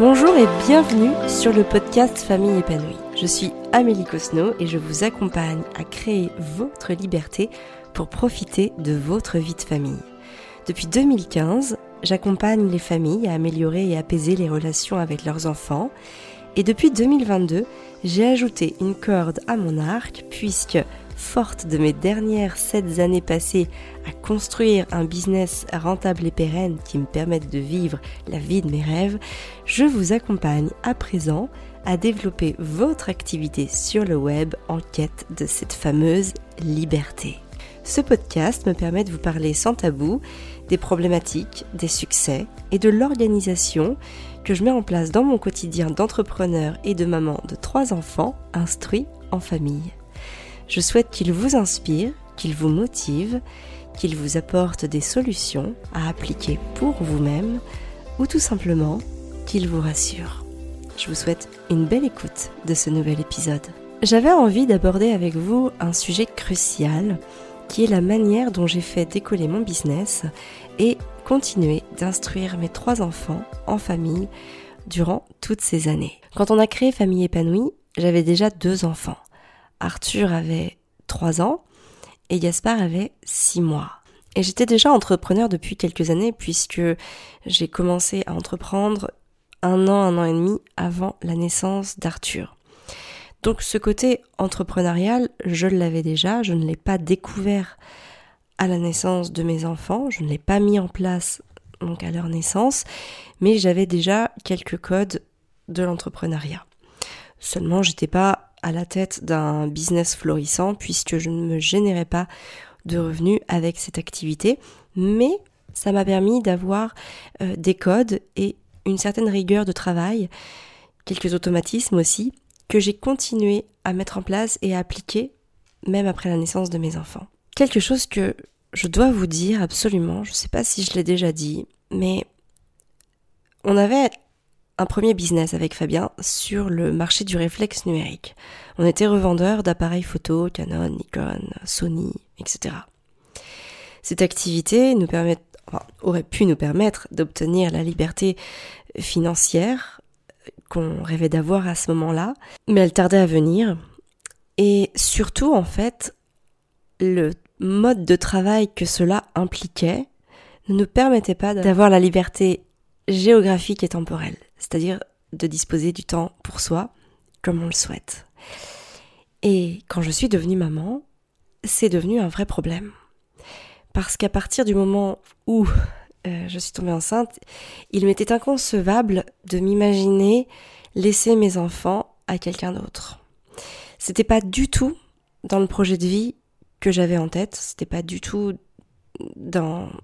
Bonjour et bienvenue sur le podcast Famille épanouie. Je suis Amélie Cosno et je vous accompagne à créer votre liberté pour profiter de votre vie de famille. Depuis 2015, j'accompagne les familles à améliorer et apaiser les relations avec leurs enfants et depuis 2022, j'ai ajouté une corde à mon arc puisque forte de mes dernières 7 années passées à construire un business rentable et pérenne qui me permette de vivre la vie de mes rêves, je vous accompagne à présent à développer votre activité sur le web en quête de cette fameuse liberté. Ce podcast me permet de vous parler sans tabou des problématiques, des succès et de l'organisation que je mets en place dans mon quotidien d'entrepreneur et de maman de trois enfants instruits en famille. Je souhaite qu'il vous inspire, qu'il vous motive, qu'il vous apporte des solutions à appliquer pour vous-même ou tout simplement qu'il vous rassure. Je vous souhaite une belle écoute de ce nouvel épisode. J'avais envie d'aborder avec vous un sujet crucial qui est la manière dont j'ai fait décoller mon business et continuer d'instruire mes trois enfants en famille durant toutes ces années. Quand on a créé Famille épanouie, j'avais déjà deux enfants. Arthur avait 3 ans et Gaspard avait 6 mois. Et j'étais déjà entrepreneur depuis quelques années puisque j'ai commencé à entreprendre un an, un an et demi avant la naissance d'Arthur. Donc ce côté entrepreneurial, je l'avais déjà, je ne l'ai pas découvert à la naissance de mes enfants, je ne l'ai pas mis en place donc à leur naissance, mais j'avais déjà quelques codes de l'entrepreneuriat. Seulement, j'étais pas à la tête d'un business florissant puisque je ne me générais pas de revenus avec cette activité, mais ça m'a permis d'avoir euh, des codes et une certaine rigueur de travail, quelques automatismes aussi, que j'ai continué à mettre en place et à appliquer même après la naissance de mes enfants. Quelque chose que je dois vous dire absolument, je ne sais pas si je l'ai déjà dit, mais on avait un premier business avec Fabien sur le marché du réflexe numérique. On était revendeur d'appareils photo, Canon, Nikon, Sony, etc. Cette activité aurait pu nous permettre d'obtenir la liberté financière qu'on rêvait d'avoir à ce moment-là, mais elle tardait à venir. Et surtout, en fait, le mode de travail que cela impliquait ne nous permettait pas d'avoir la liberté géographique et temporelle c'est-à-dire de disposer du temps pour soi comme on le souhaite. Et quand je suis devenue maman, c'est devenu un vrai problème. Parce qu'à partir du moment où euh, je suis tombée enceinte, il m'était inconcevable de m'imaginer laisser mes enfants à quelqu'un d'autre. C'était pas du tout dans le projet de vie que j'avais en tête, c'était pas du tout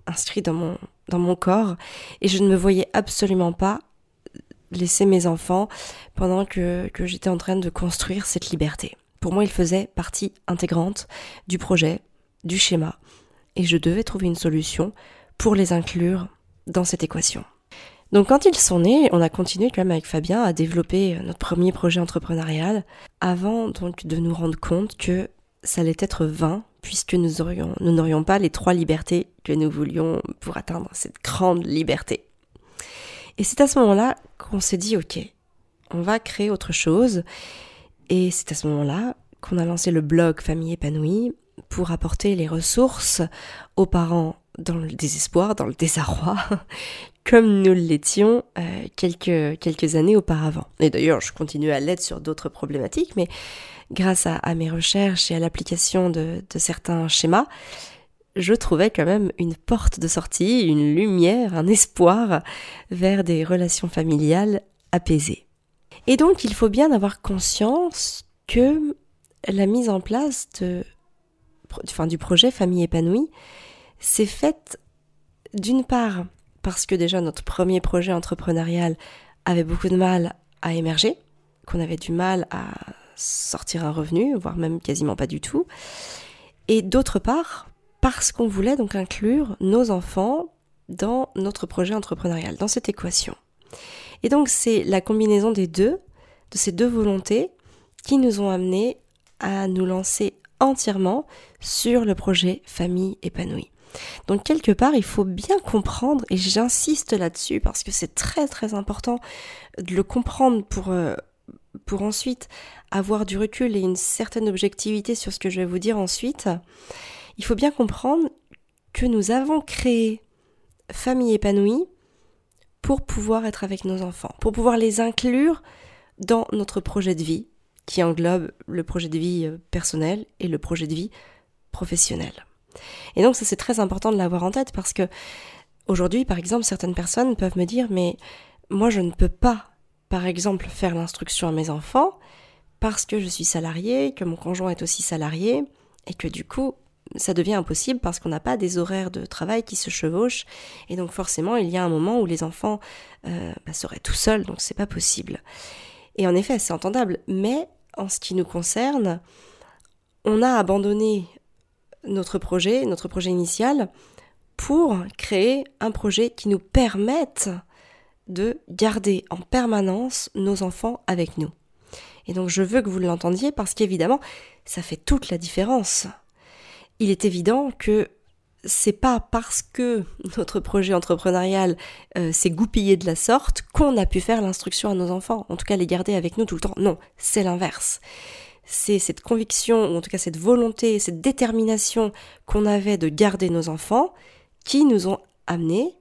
inscrit dans mon, dans mon corps, et je ne me voyais absolument pas laisser mes enfants pendant que, j'étais en train de construire cette liberté. Pour moi, ils faisaient partie intégrante du projet, du schéma, et je devais trouver une solution pour les inclure dans cette équation. Donc quand ils sont nés, on a continué quand même avec Fabien à développer notre premier projet entrepreneurial avant donc de nous rendre compte que ça allait être vain puisque nous n'aurions pas les trois libertés que nous voulions pour atteindre cette grande liberté. Et c'est à ce moment-là qu'on s'est dit, ok, on va créer autre chose. Et c'est à ce moment-là qu'on a lancé le blog Famille épanouie pour apporter les ressources aux parents dans le désespoir, dans le désarroi, comme nous l'étions euh, quelques, années auparavant. Et d'ailleurs, je continue à l'aide sur d'autres problématiques, mais grâce à, mes recherches et à l'application de certains schémas, je trouvais quand même une porte de sortie, une lumière, un espoir vers des relations familiales apaisées. Et donc il faut bien avoir conscience que la mise en place de, enfin, du projet Famille épanouie s'est faite d'une part parce que déjà notre premier projet entrepreneurial avait beaucoup de mal à émerger, qu'on avait du mal à sortir un revenu, voire même quasiment pas du tout, et d'autre part parce qu'on voulait donc inclure nos enfants dans notre projet entrepreneurial, dans cette équation. Et donc c'est la combinaison des deux, de ces deux volontés, qui nous ont amenés à nous lancer entièrement sur le projet Famille épanouie. Donc quelque part, il faut bien comprendre, et j'insiste là-dessus parce que c'est très très important de le comprendre pour, euh, pour ensuite avoir du recul et une certaine objectivité sur ce que je vais vous dire ensuite. Il faut bien comprendre que nous avons créé famille épanouie pour pouvoir être avec nos enfants, pour pouvoir les inclure dans notre projet de vie, qui englobe le projet de vie euh, personnel et le projet de vie professionnel. Et donc ça c'est très important de l'avoir en tête parce que aujourd'hui par exemple certaines personnes peuvent me dire mais moi je ne peux pas par exemple faire l'instruction à mes enfants parce que je suis salarié, que mon conjoint est aussi salarié et que du coup ça devient impossible parce qu'on n'a pas des horaires de travail qui se chevauchent et donc forcément il y a un moment où les enfants euh, bah, seraient tout seuls donc c'est pas possible. Et en effet c'est entendable mais en ce qui nous concerne on a abandonné notre projet, notre projet initial, pour créer un projet qui nous permette de garder en permanence nos enfants avec nous. Et donc je veux que vous l'entendiez parce qu'évidemment, ça fait toute la différence. Il est évident que c'est pas parce que notre projet entrepreneurial euh, s'est goupillé de la sorte qu'on a pu faire l'instruction à nos enfants, en tout cas les garder avec nous tout le temps. Non, c'est l'inverse c'est cette conviction, ou en tout cas cette volonté, cette détermination qu'on avait de garder nos enfants, qui nous ont amenés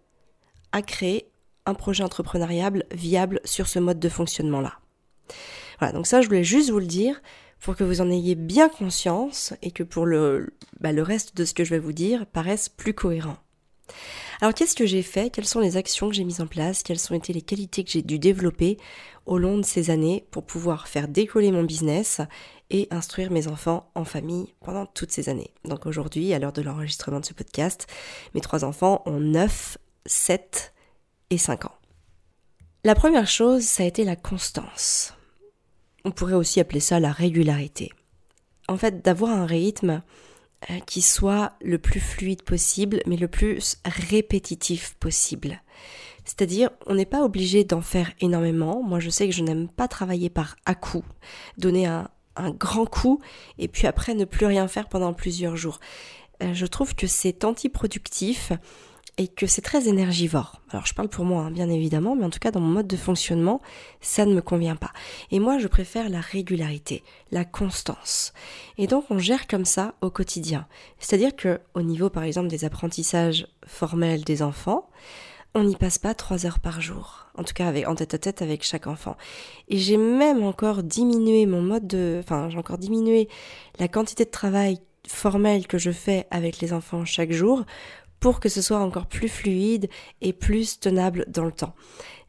à créer un projet entrepreneurial viable sur ce mode de fonctionnement-là. Voilà, donc ça je voulais juste vous le dire pour que vous en ayez bien conscience et que pour le, bah, le reste de ce que je vais vous dire paraisse plus cohérent. Alors qu'est-ce que j'ai fait? Quelles sont les actions que j'ai mises en place? Quelles ont été les qualités que j'ai dû développer au long de ces années pour pouvoir faire décoller mon business et instruire mes enfants en famille pendant toutes ces années? Donc aujourd'hui, à l'heure de l'enregistrement de ce podcast, mes trois enfants ont 9, 7 et 5 ans. La première chose, ça a été la constance. On pourrait aussi appeler ça la régularité. En fait, d'avoir un rythme euh, qui soit le plus fluide possible, mais le plus répétitif possible. C'est-à-dire, on n'est pas obligé d'en faire énormément. Moi, je sais que je n'aime pas travailler par à-coup, donner un, un grand coup et puis après ne plus rien faire pendant plusieurs jours. Euh, je trouve que c'est antiproductif et que c'est très énergivore. Alors je parle pour moi, hein, bien évidemment, mais en tout cas dans mon mode de fonctionnement, ça ne me convient pas. Et moi, je préfère la régularité, la constance. Et donc on gère comme ça au quotidien. C'est-à-dire que au niveau, par exemple, des apprentissages formels des enfants, on n'y passe pas trois heures par jour, en tout cas avec, en tête à tête avec chaque enfant. Et j'ai même encore diminué mon mode de, enfin j'ai encore diminué la quantité de travail formel que je fais avec les enfants chaque jour pour que ce soit encore plus fluide et plus tenable dans le temps.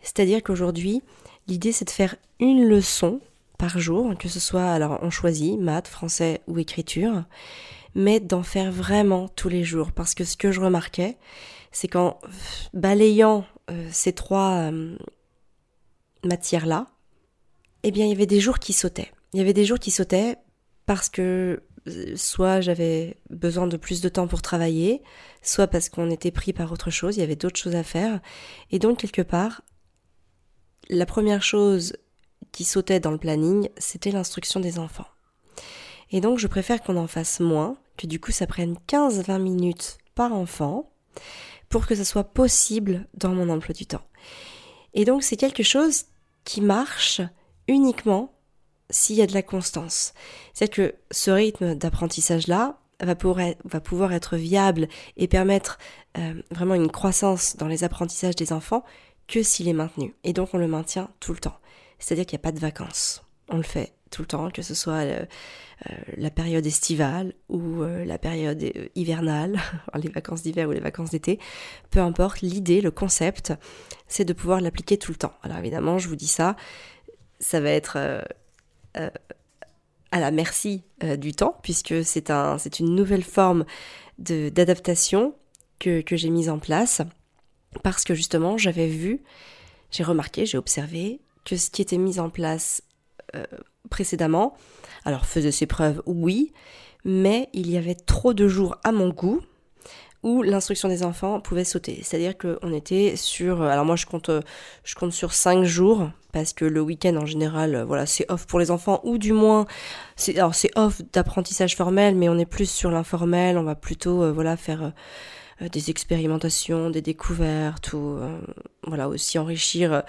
C'est-à-dire qu'aujourd'hui, l'idée c'est de faire une leçon par jour, que ce soit alors on choisit maths, français ou écriture, mais d'en faire vraiment tous les jours parce que ce que je remarquais, c'est qu'en balayant euh, ces trois euh, matières-là, eh bien, il y avait des jours qui sautaient. Il y avait des jours qui sautaient parce que soit j'avais besoin de plus de temps pour travailler, soit parce qu'on était pris par autre chose, il y avait d'autres choses à faire. Et donc, quelque part, la première chose qui sautait dans le planning, c'était l'instruction des enfants. Et donc, je préfère qu'on en fasse moins, que du coup, ça prenne 15-20 minutes par enfant, pour que ça soit possible dans mon emploi du temps. Et donc c'est quelque chose qui marche uniquement s'il y a de la constance. C'est que ce rythme d'apprentissage-là va, va, pouvoir être viable et permettre euh, vraiment une croissance dans les apprentissages des enfants que s'il est maintenu. Et donc on le maintient tout le temps. C'est-à-dire qu'il n'y a pas de vacances. On le fait tout le temps, que ce soit euh, euh, la période estivale ou la période hivernale, les vacances d'hiver ou les vacances d'été, peu importe, l'idée, le concept, c'est de pouvoir l'appliquer tout le temps. Alors évidemment, je vous dis ça, ça va être à la merci du temps, puisque c'est un, une nouvelle forme d'adaptation que, j'ai mise en place, parce que justement, j'avais vu, j'ai remarqué, j'ai observé que ce qui était mis en place précédemment. Alors faisait ses preuves, oui, mais il y avait trop de jours à mon goût où l'instruction des enfants pouvait sauter. C'est-à-dire qu'on était sur, alors moi je compte, je compte sur 5 jours parce que le week-end en général, voilà, c'est off pour les enfants ou du moins, c'est, off d'apprentissage formel, mais on est plus sur l'informel, on va plutôt, euh, voilà, faire des expérimentations, des découvertes, ou voilà aussi enrichir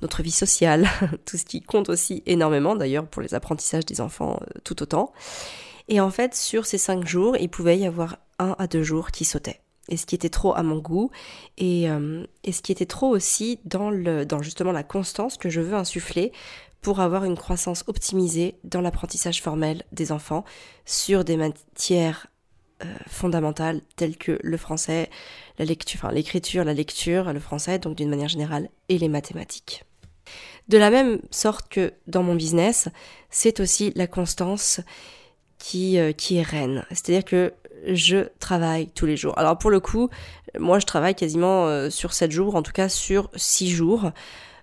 notre vie sociale, tout ce qui compte aussi énormément d'ailleurs pour les apprentissages des enfants tout autant. Et en fait, sur ces cinq jours, il pouvait y avoir un à deux jours qui sautaient et ce qui était trop à mon goût et, et ce qui était trop aussi dans le dans justement la constance que je veux insuffler pour avoir une croissance optimisée dans l'apprentissage formel des enfants sur des matières euh, fondamentales telles que le français, la lecture, l'écriture, la lecture, le français, donc d'une manière générale, et les mathématiques. De la même sorte que dans mon business, c'est aussi la constance qui, euh, qui est reine. C'est-à-dire que je travaille tous les jours. Alors pour le coup, moi je travaille quasiment euh, sur 7 jours, en tout cas sur 6 jours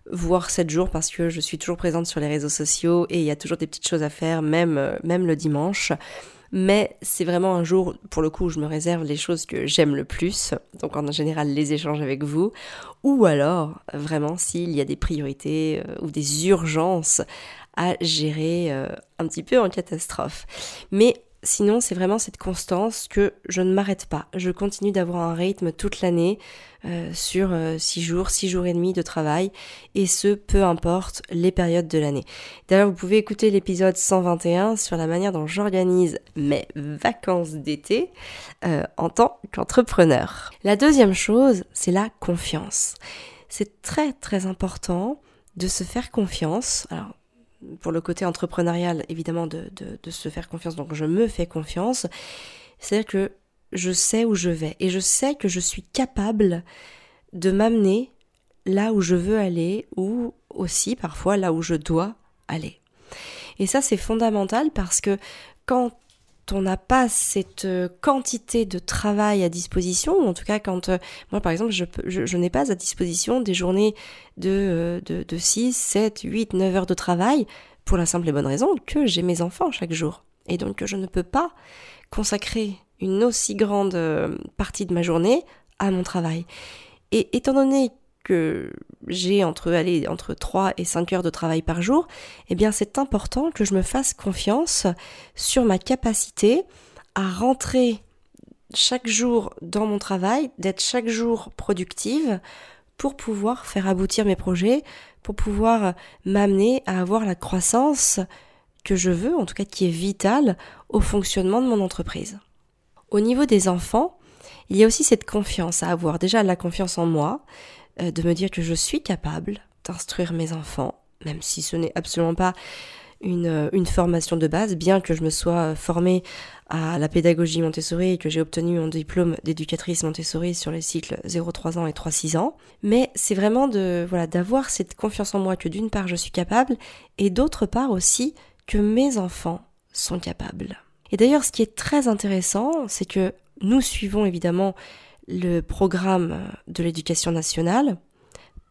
voire 7 jours parce que je suis toujours présente sur les réseaux sociaux et il y a toujours des petites choses à faire, même, euh, même le dimanche. Mais c'est vraiment un jour, pour le coup, où je me réserve les choses que j'aime le plus, donc en général les échanges avec vous, ou alors vraiment s'il y a des priorités euh, ou des urgences à gérer un petit peu en catastrophe. Mais Sinon, c'est vraiment cette constance que je ne m'arrête pas. Je continue d'avoir un rythme toute l'année euh, sur 6 euh, jours, six jours et demi de travail, et ce, peu importe les périodes de l'année. D'ailleurs, vous pouvez écouter l'épisode 121 sur la manière dont j'organise mes vacances d'été euh, en tant qu'entrepreneur. La deuxième chose, c'est la confiance. C'est très très important de se faire confiance. Pour le côté entrepreneurial, évidemment, de, se faire confiance. Donc je me fais confiance. C'est-à-dire que je sais où je vais et je sais que je suis capable de m'amener là où je veux aller ou aussi parfois là où je dois aller. Et ça c'est fondamental parce que quand on n'a pas cette euh, quantité de travail à disposition, ou en tout cas quand euh, moi par exemple je, je, n'ai pas à disposition des journées de, euh, de, de 6, 7, 8, 9 heures de travail, pour la simple et bonne raison que j'ai mes enfants chaque jour. Et donc je ne peux pas consacrer une aussi grande partie de ma journée à mon travail. Et étant donné que j'ai entre, allez, entre 3 et 5 heures de travail par jour, eh bien c'est important que je me fasse confiance sur ma capacité à rentrer chaque jour dans mon travail, d'être chaque jour productive pour pouvoir faire aboutir mes projets, pour pouvoir m'amener à avoir la croissance que je veux, en tout cas qui est vitale au fonctionnement de mon entreprise. Au niveau des enfants, il y a aussi cette confiance à avoir. Déjà la confiance en moi, de me dire que je suis capable d'instruire mes enfants, même si ce n'est absolument pas une, euh, une, formation de base, bien que je me sois formée à la pédagogie Montessori et que j'ai obtenu mon diplôme d'éducatrice Montessori sur les cycles 0-3 ans et 3-6 ans. Mais c'est vraiment de, voilà, d'avoir cette confiance en moi que d'une part je suis capable et d'autre part aussi que mes enfants sont capables. Et d'ailleurs, ce qui est très intéressant, c'est que nous suivons évidemment le programme de l'éducation nationale,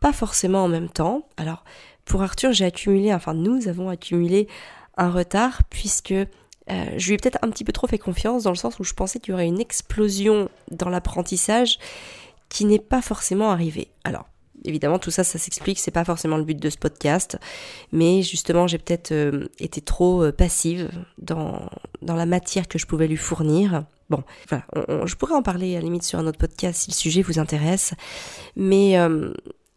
pas forcément en même temps. Alors, pour Arthur, j'ai accumulé, enfin nous avons accumulé un retard puisque euh, je lui ai peut-être un petit peu trop fait confiance dans le sens où je pensais qu'il y aurait une explosion dans l'apprentissage qui n'est pas forcément arrivée. Alors, évidemment, tout ça, ça s'explique, c'est pas forcément le but de ce podcast, mais justement, j'ai peut-être euh, été trop euh, passive dans, dans la matière que je pouvais lui fournir. Bon, voilà, je pourrais en parler à la limite sur un autre podcast si le sujet vous intéresse, mais euh,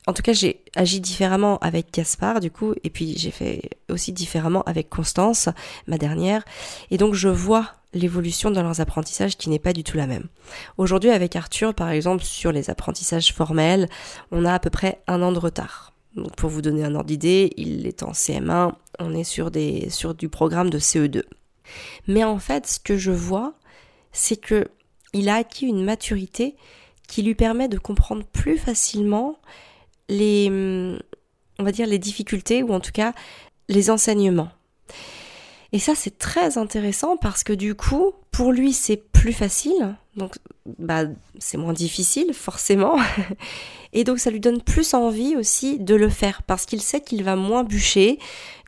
en tout cas, j'ai agi différemment avec Gaspard, du coup, et puis j'ai fait aussi différemment avec Constance, ma dernière, et donc je vois l'évolution dans leurs apprentissages qui n'est pas du tout la même. Aujourd'hui, avec Arthur, par exemple, sur les apprentissages formels, on a à peu près un an de retard. Donc pour vous donner un ordre d'idée, il est en CM1, on est sur, des, sur du programme de CE2. Mais en fait, ce que je vois, c'est que il a acquis une maturité qui lui permet de comprendre plus facilement les, on va dire, les difficultés ou en tout cas les enseignements. Et ça, c'est très intéressant parce que du coup, pour lui, c'est plus facile. Donc, bah, c'est moins difficile, forcément. Et donc, ça lui donne plus envie aussi de le faire parce qu'il sait qu'il va moins bûcher,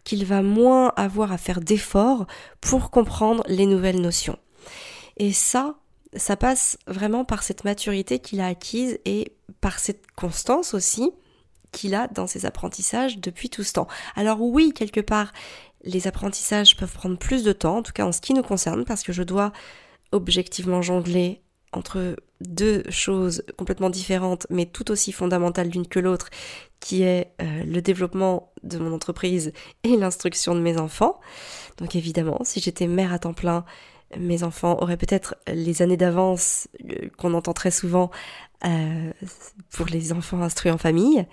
qu'il va moins avoir à faire d'efforts pour comprendre les nouvelles notions. Et ça, ça passe vraiment par cette maturité qu'il a acquise et par cette constance aussi qu'il a dans ses apprentissages depuis tout ce temps. Alors oui, quelque part, les apprentissages peuvent prendre plus de temps, en tout cas en ce qui nous concerne, parce que je dois objectivement jongler entre deux choses complètement différentes, mais tout aussi fondamentales l'une que l'autre, qui est euh, le développement de mon entreprise et l'instruction de mes enfants. Donc évidemment, si j'étais mère à temps plein, mes enfants auraient peut-être les années d'avance euh, qu'on entend très souvent euh, pour les enfants instruits en famille.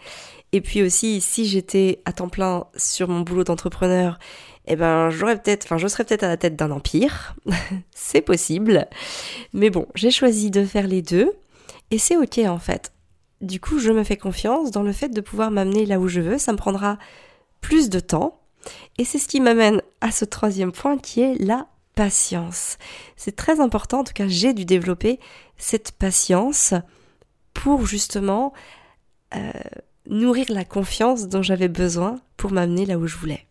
Et puis aussi, si j'étais à temps plein sur mon boulot d'entrepreneur, eh ben, j'aurais peut-être, enfin, je serais peut-être à la tête d'un empire. c'est possible. Mais bon, j'ai choisi de faire les deux. Et c'est ok, en fait. Du coup, je me fais confiance dans le fait de pouvoir m'amener là où je veux. Ça me prendra plus de temps. Et c'est ce qui m'amène à ce troisième point qui est la patience. C'est très important, en tout cas j'ai dû développer cette patience pour justement euh, nourrir la confiance dont j'avais besoin pour m'amener là où je voulais.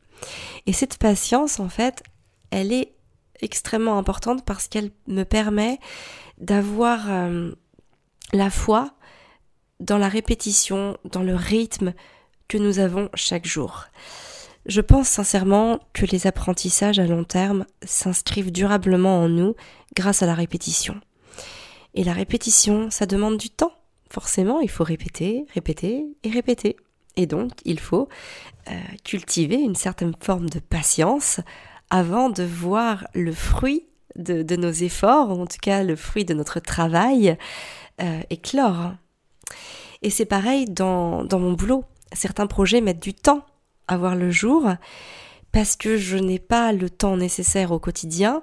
Et cette patience, en fait, elle est extrêmement importante parce qu'elle me permet d'avoir euh, la foi dans la répétition, dans le rythme que nous avons chaque jour. Je pense sincèrement que les apprentissages à long terme s'inscrivent durablement en nous grâce à la répétition. Et la répétition, ça demande du temps. Forcément, il faut répéter, répéter et répéter. Et donc, il faut euh, cultiver une certaine forme de patience avant de voir le fruit de, nos efforts, ou en tout cas le fruit de notre travail, euh, éclore. Et c'est pareil dans, dans mon boulot. Certains projets mettent du temps à voir le jour parce que je n'ai pas le temps nécessaire au quotidien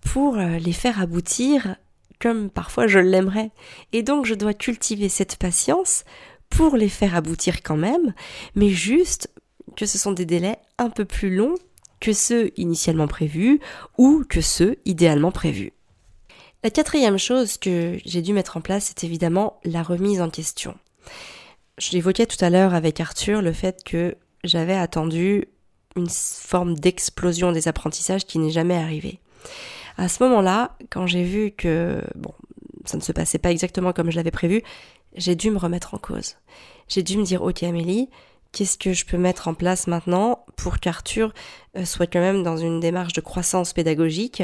pour euh, les faire aboutir comme parfois je l'aimerais. Et donc je dois cultiver cette patience pour les faire aboutir quand même, mais juste que ce sont des délais un peu plus longs que ceux initialement prévus ou que ceux idéalement prévus. La quatrième chose que j'ai dû mettre en place, c'est évidemment la remise en question. Je l'évoquais tout à l'heure avec Arthur, le fait que j'avais attendu une forme d'explosion des apprentissages qui n'est jamais arrivée. À ce moment-là, quand j'ai vu que bon, ça ne se passait pas exactement comme je l'avais prévu, j'ai dû me remettre en cause. J'ai dû me dire, ok Amélie, qu'est-ce que je peux mettre en place maintenant pour qu'Arthur euh, soit quand même dans une démarche de croissance pédagogique?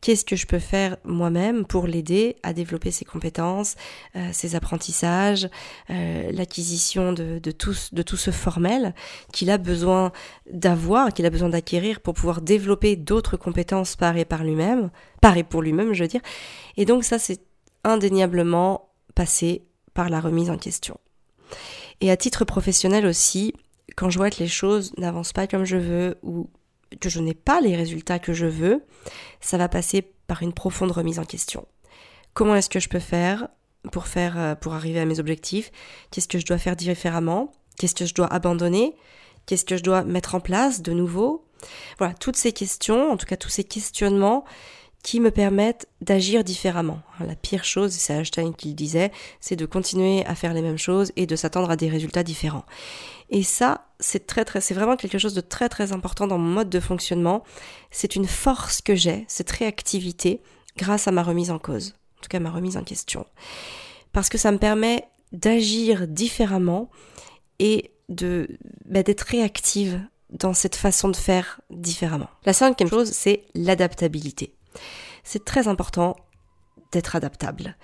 Qu'est-ce que je peux faire moi-même pour l'aider à développer ses compétences, euh, ses apprentissages, euh, l'acquisition de, tout ce formel qu'il a besoin d'avoir, qu'il a besoin d'acquérir pour pouvoir développer d'autres compétences par et par lui-même, par et pour lui-même, je veux dire. Et donc ça, c'est indéniablement passé par la remise en question. Et à titre professionnel aussi, quand je vois que les choses n'avancent pas comme je veux ou que je n'ai pas les résultats que je veux, ça va passer par une profonde remise en question. Comment est-ce que je peux faire pour faire euh, pour arriver à mes objectifs? Qu'est-ce que je dois faire différemment? Qu'est-ce que je dois abandonner? Qu'est-ce que je dois mettre en place de nouveau? Voilà, toutes ces questions, en tout cas tous ces questionnements qui me permettent d'agir différemment. La pire chose, c'est Einstein qui le disait, c'est de continuer à faire les mêmes choses et de s'attendre à des résultats différents. Et ça, c'est vraiment quelque chose de très très important dans mon mode de fonctionnement. C'est une force que j'ai, cette réactivité, grâce à ma remise en cause, en tout cas ma remise en question, parce que ça me permet d'agir différemment et de bah, d'être réactive dans cette façon de faire différemment. La cinquième chose, c'est l'adaptabilité c'est très important d'être adaptable.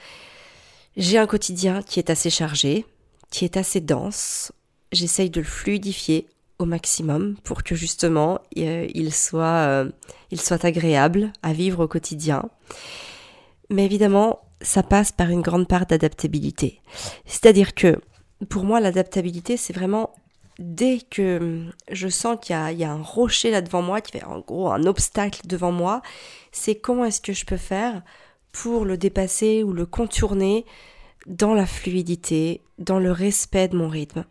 J'ai un quotidien qui est assez chargé, qui est assez dense. J'essaye de le fluidifier au maximum pour que justement euh, il, soit, euh, il soit agréable à vivre au quotidien. Mais évidemment, ça passe par une grande part d'adaptabilité. C'est-à-dire que pour moi, l'adaptabilité, c'est vraiment dès que je sens qu'il y, y a, un rocher là devant moi, qui fait en gros un obstacle devant moi, c'est comment est-ce que je peux faire pour le dépasser ou le contourner dans la fluidité, dans le respect de mon rythme.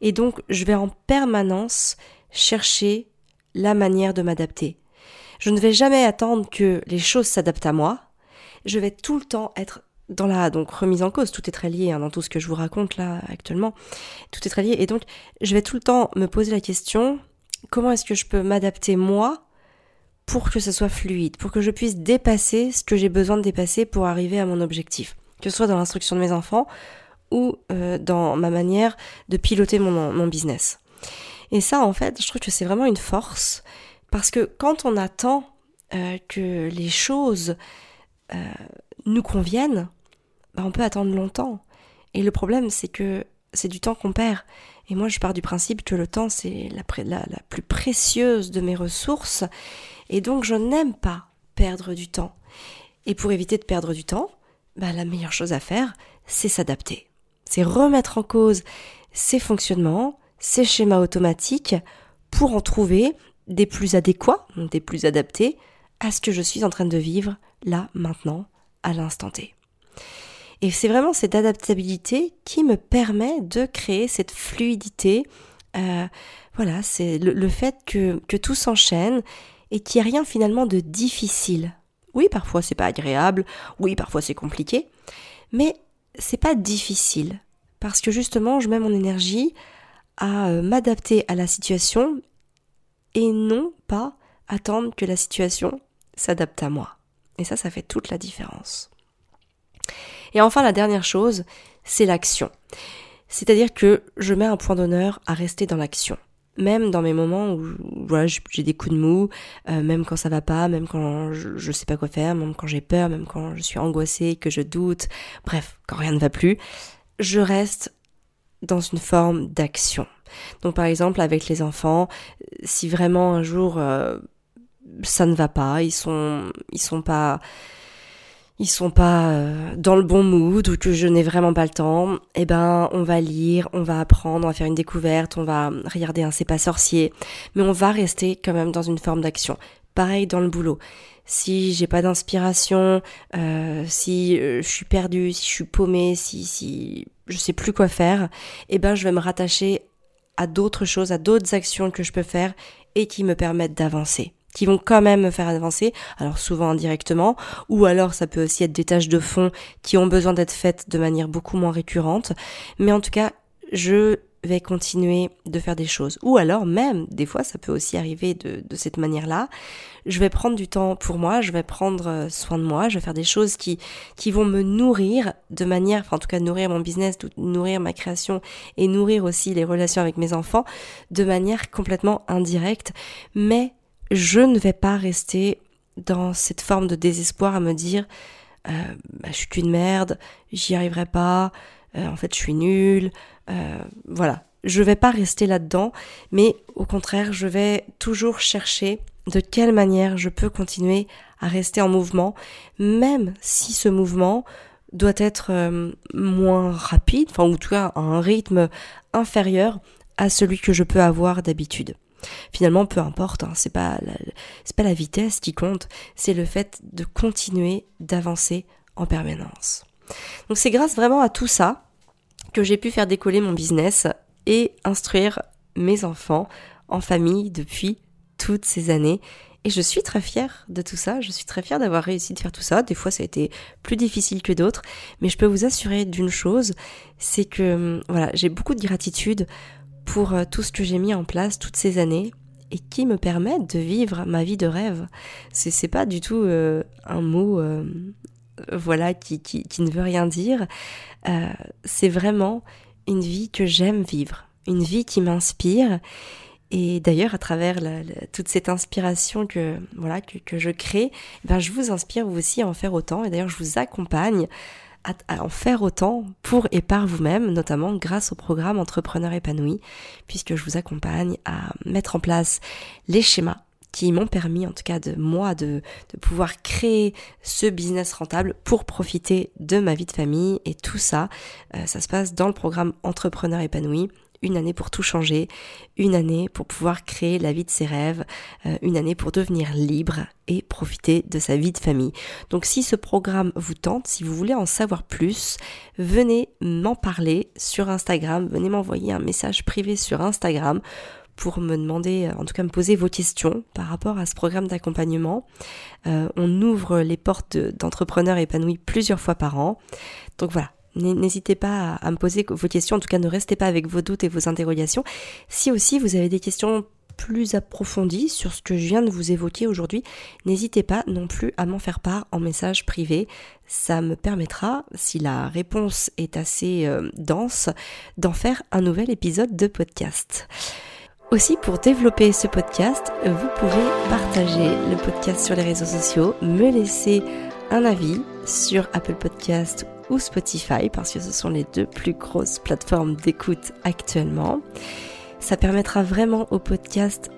Et donc, je vais en permanence chercher la manière de m'adapter. Je ne vais jamais attendre que les choses s'adaptent à moi. Je vais tout le temps être dans la donc remise en cause, tout est très lié hein, dans tout ce que je vous raconte là actuellement, tout est très lié et donc je vais tout le temps me poser la question comment est-ce que je peux m'adapter moi pour que ce soit fluide, pour que je puisse dépasser ce que j'ai besoin de dépasser pour arriver à mon objectif, que ce soit dans l'instruction de mes enfants ou euh, dans ma manière de piloter mon, business. Et ça en fait, je trouve que c'est vraiment une force parce que quand on attend euh, que les choses euh, nous conviennent, bah, on peut attendre longtemps. Et le problème, c'est que c'est du temps qu'on perd. Et moi, je pars du principe que le temps, c'est la, plus précieuse de mes ressources. Et donc, je n'aime pas perdre du temps. Et pour éviter de perdre du temps, bah, la meilleure chose à faire, c'est s'adapter. C'est remettre en cause ses fonctionnements, ses schémas automatiques, pour en trouver des plus adéquats, des plus adaptés à ce que je suis en train de vivre là, maintenant, à l'instant T. Et c'est vraiment cette adaptabilité qui me permet de créer cette fluidité. Euh, voilà, c'est le, fait que, que tout s'enchaîne et qu'il n'y a rien finalement de difficile. Oui, parfois c'est pas agréable, oui, parfois c'est compliqué, mais c'est pas difficile parce que justement je mets mon énergie à euh, m'adapter à la situation et non pas attendre que la situation s'adapte à moi. Et ça, ça fait toute la différence. Et enfin, la dernière chose, c'est l'action. C'est-à-dire que je mets un point d'honneur à rester dans l'action. Même dans mes moments où voilà, j'ai des coups de mou, euh, même quand ça va pas, même quand je, je sais pas quoi faire, même quand j'ai peur, même quand je suis angoissée, que je doute, bref, quand rien ne va plus, je reste dans une forme d'action. Donc par exemple avec les enfants, si vraiment un jour euh, ça ne va pas, ils sont ils sont pas ils sont pas euh, dans le bon mood ou que je n'ai vraiment pas le temps, eh ben on va lire, on va apprendre, on va faire une découverte, on va regarder un c'est pas sorcier, mais on va rester quand même dans une forme d'action. Pareil dans le boulot. Si j'ai pas d'inspiration, euh, si euh, je suis perdue, si je suis paumée, si si je sais plus quoi faire, eh ben je vais me rattacher à d'autres choses, à d'autres actions que je peux faire et qui me permettent d'avancer qui vont quand même me faire avancer, alors souvent indirectement, ou alors ça peut aussi être des tâches de fond qui ont besoin d'être faites de manière beaucoup moins récurrente, mais en tout cas, je vais continuer de faire des choses. Ou alors même, des fois ça peut aussi arriver de, de cette manière-là, je vais prendre du temps pour moi, je vais prendre euh, soin de moi, je vais faire des choses qui, qui vont me nourrir de manière, enfin en tout cas nourrir mon business, nourrir ma création et nourrir aussi les relations avec mes enfants de manière complètement indirecte, mais je ne vais pas rester dans cette forme de désespoir à me dire euh, bah, je suis qu'une merde, j'y arriverai pas, euh, en fait je suis nulle, euh, voilà. Je vais pas rester là-dedans, mais au contraire, je vais toujours chercher de quelle manière je peux continuer à rester en mouvement, même si ce mouvement doit être moins rapide, enfin ou en tout cas à un rythme inférieur à celui que je peux avoir d'habitude. Finalement, peu importe, hein, c'est pas c'est pas la vitesse qui compte, c'est le fait de continuer d'avancer en permanence. Donc c'est grâce vraiment à tout ça que j'ai pu faire décoller mon business et instruire mes enfants en famille depuis toutes ces années. Et je suis très fière de tout ça, je suis très fière d'avoir réussi de faire tout ça. Des fois ça a été plus difficile que d'autres, mais je peux vous assurer d'une chose, c'est que hum, voilà, j'ai beaucoup de gratitude pour euh, tout ce que j'ai mis en place toutes ces années et qui me permettent de vivre ma vie de rêve. C'est pas du tout euh, un mot euh, voilà qui, qui, ne veut rien dire. c'est vraiment une vie que j'aime vivre, une vie qui m'inspire. Et d'ailleurs, à travers toute cette inspiration que voilà que, que je crée, ben je vous inspire vous aussi à en faire autant. Et d'ailleurs, je vous accompagne à, en faire autant pour et par vous-même, notamment grâce au programme Entrepreneur épanoui, puisque je vous accompagne à mettre en place les schémas qui m'ont permis, en tout cas de moi, de, pouvoir créer ce business rentable pour profiter de ma vie de famille. Et tout ça, euh, ça se passe dans le programme Entrepreneur épanoui une année pour tout changer, une année pour pouvoir créer la vie de ses rêves, euh, une année pour devenir libre et profiter de sa vie de famille. Donc si ce programme vous tente, si vous voulez en savoir plus, venez m'en parler sur Instagram, venez m'envoyer un message privé sur Instagram pour me demander, en tout cas me poser vos questions par rapport à ce programme d'accompagnement. Euh, on ouvre les portes d'entrepreneurs épanouis plusieurs fois par an. Donc voilà, N'hésitez pas à me poser vos questions, en tout cas ne restez pas avec vos doutes et vos interrogations. Si aussi vous avez des questions plus approfondies sur ce que je viens de vous évoquer aujourd'hui, n'hésitez pas non plus à m'en faire part en message privé. Ça me permettra, si la réponse est assez euh, dense, d'en faire un nouvel épisode de podcast. Aussi, pour développer ce podcast, vous pouvez partager le podcast sur les réseaux sociaux, me laisser un avis sur Apple Podcast ou Spotify parce que ce sont les deux plus grosses plateformes d'écoute actuellement. Ça permettra vraiment au podcast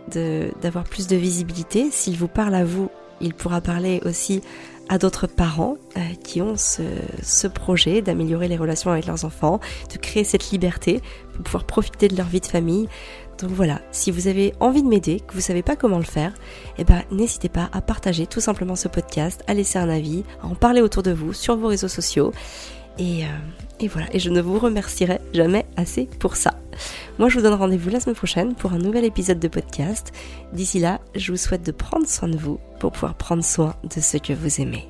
d'avoir plus de visibilité. S'il vous parle à vous, il pourra parler aussi à d'autres parents euh, qui ont ce, ce projet d'améliorer les relations avec leurs enfants, de créer cette liberté pour pouvoir profiter de leur vie de famille. Donc voilà, si vous avez envie de m'aider, que vous savez pas comment le faire, eh ben n'hésitez pas à partager tout simplement ce podcast, à laisser un avis, à en parler autour de vous sur vos réseaux sociaux. Et, euh, et voilà, et je ne vous remercierai jamais assez pour ça. Moi, je vous donne rendez-vous la semaine prochaine pour un nouvel épisode de podcast. D'ici là, je vous souhaite de prendre soin de vous pour pouvoir prendre soin de ceux que vous aimez.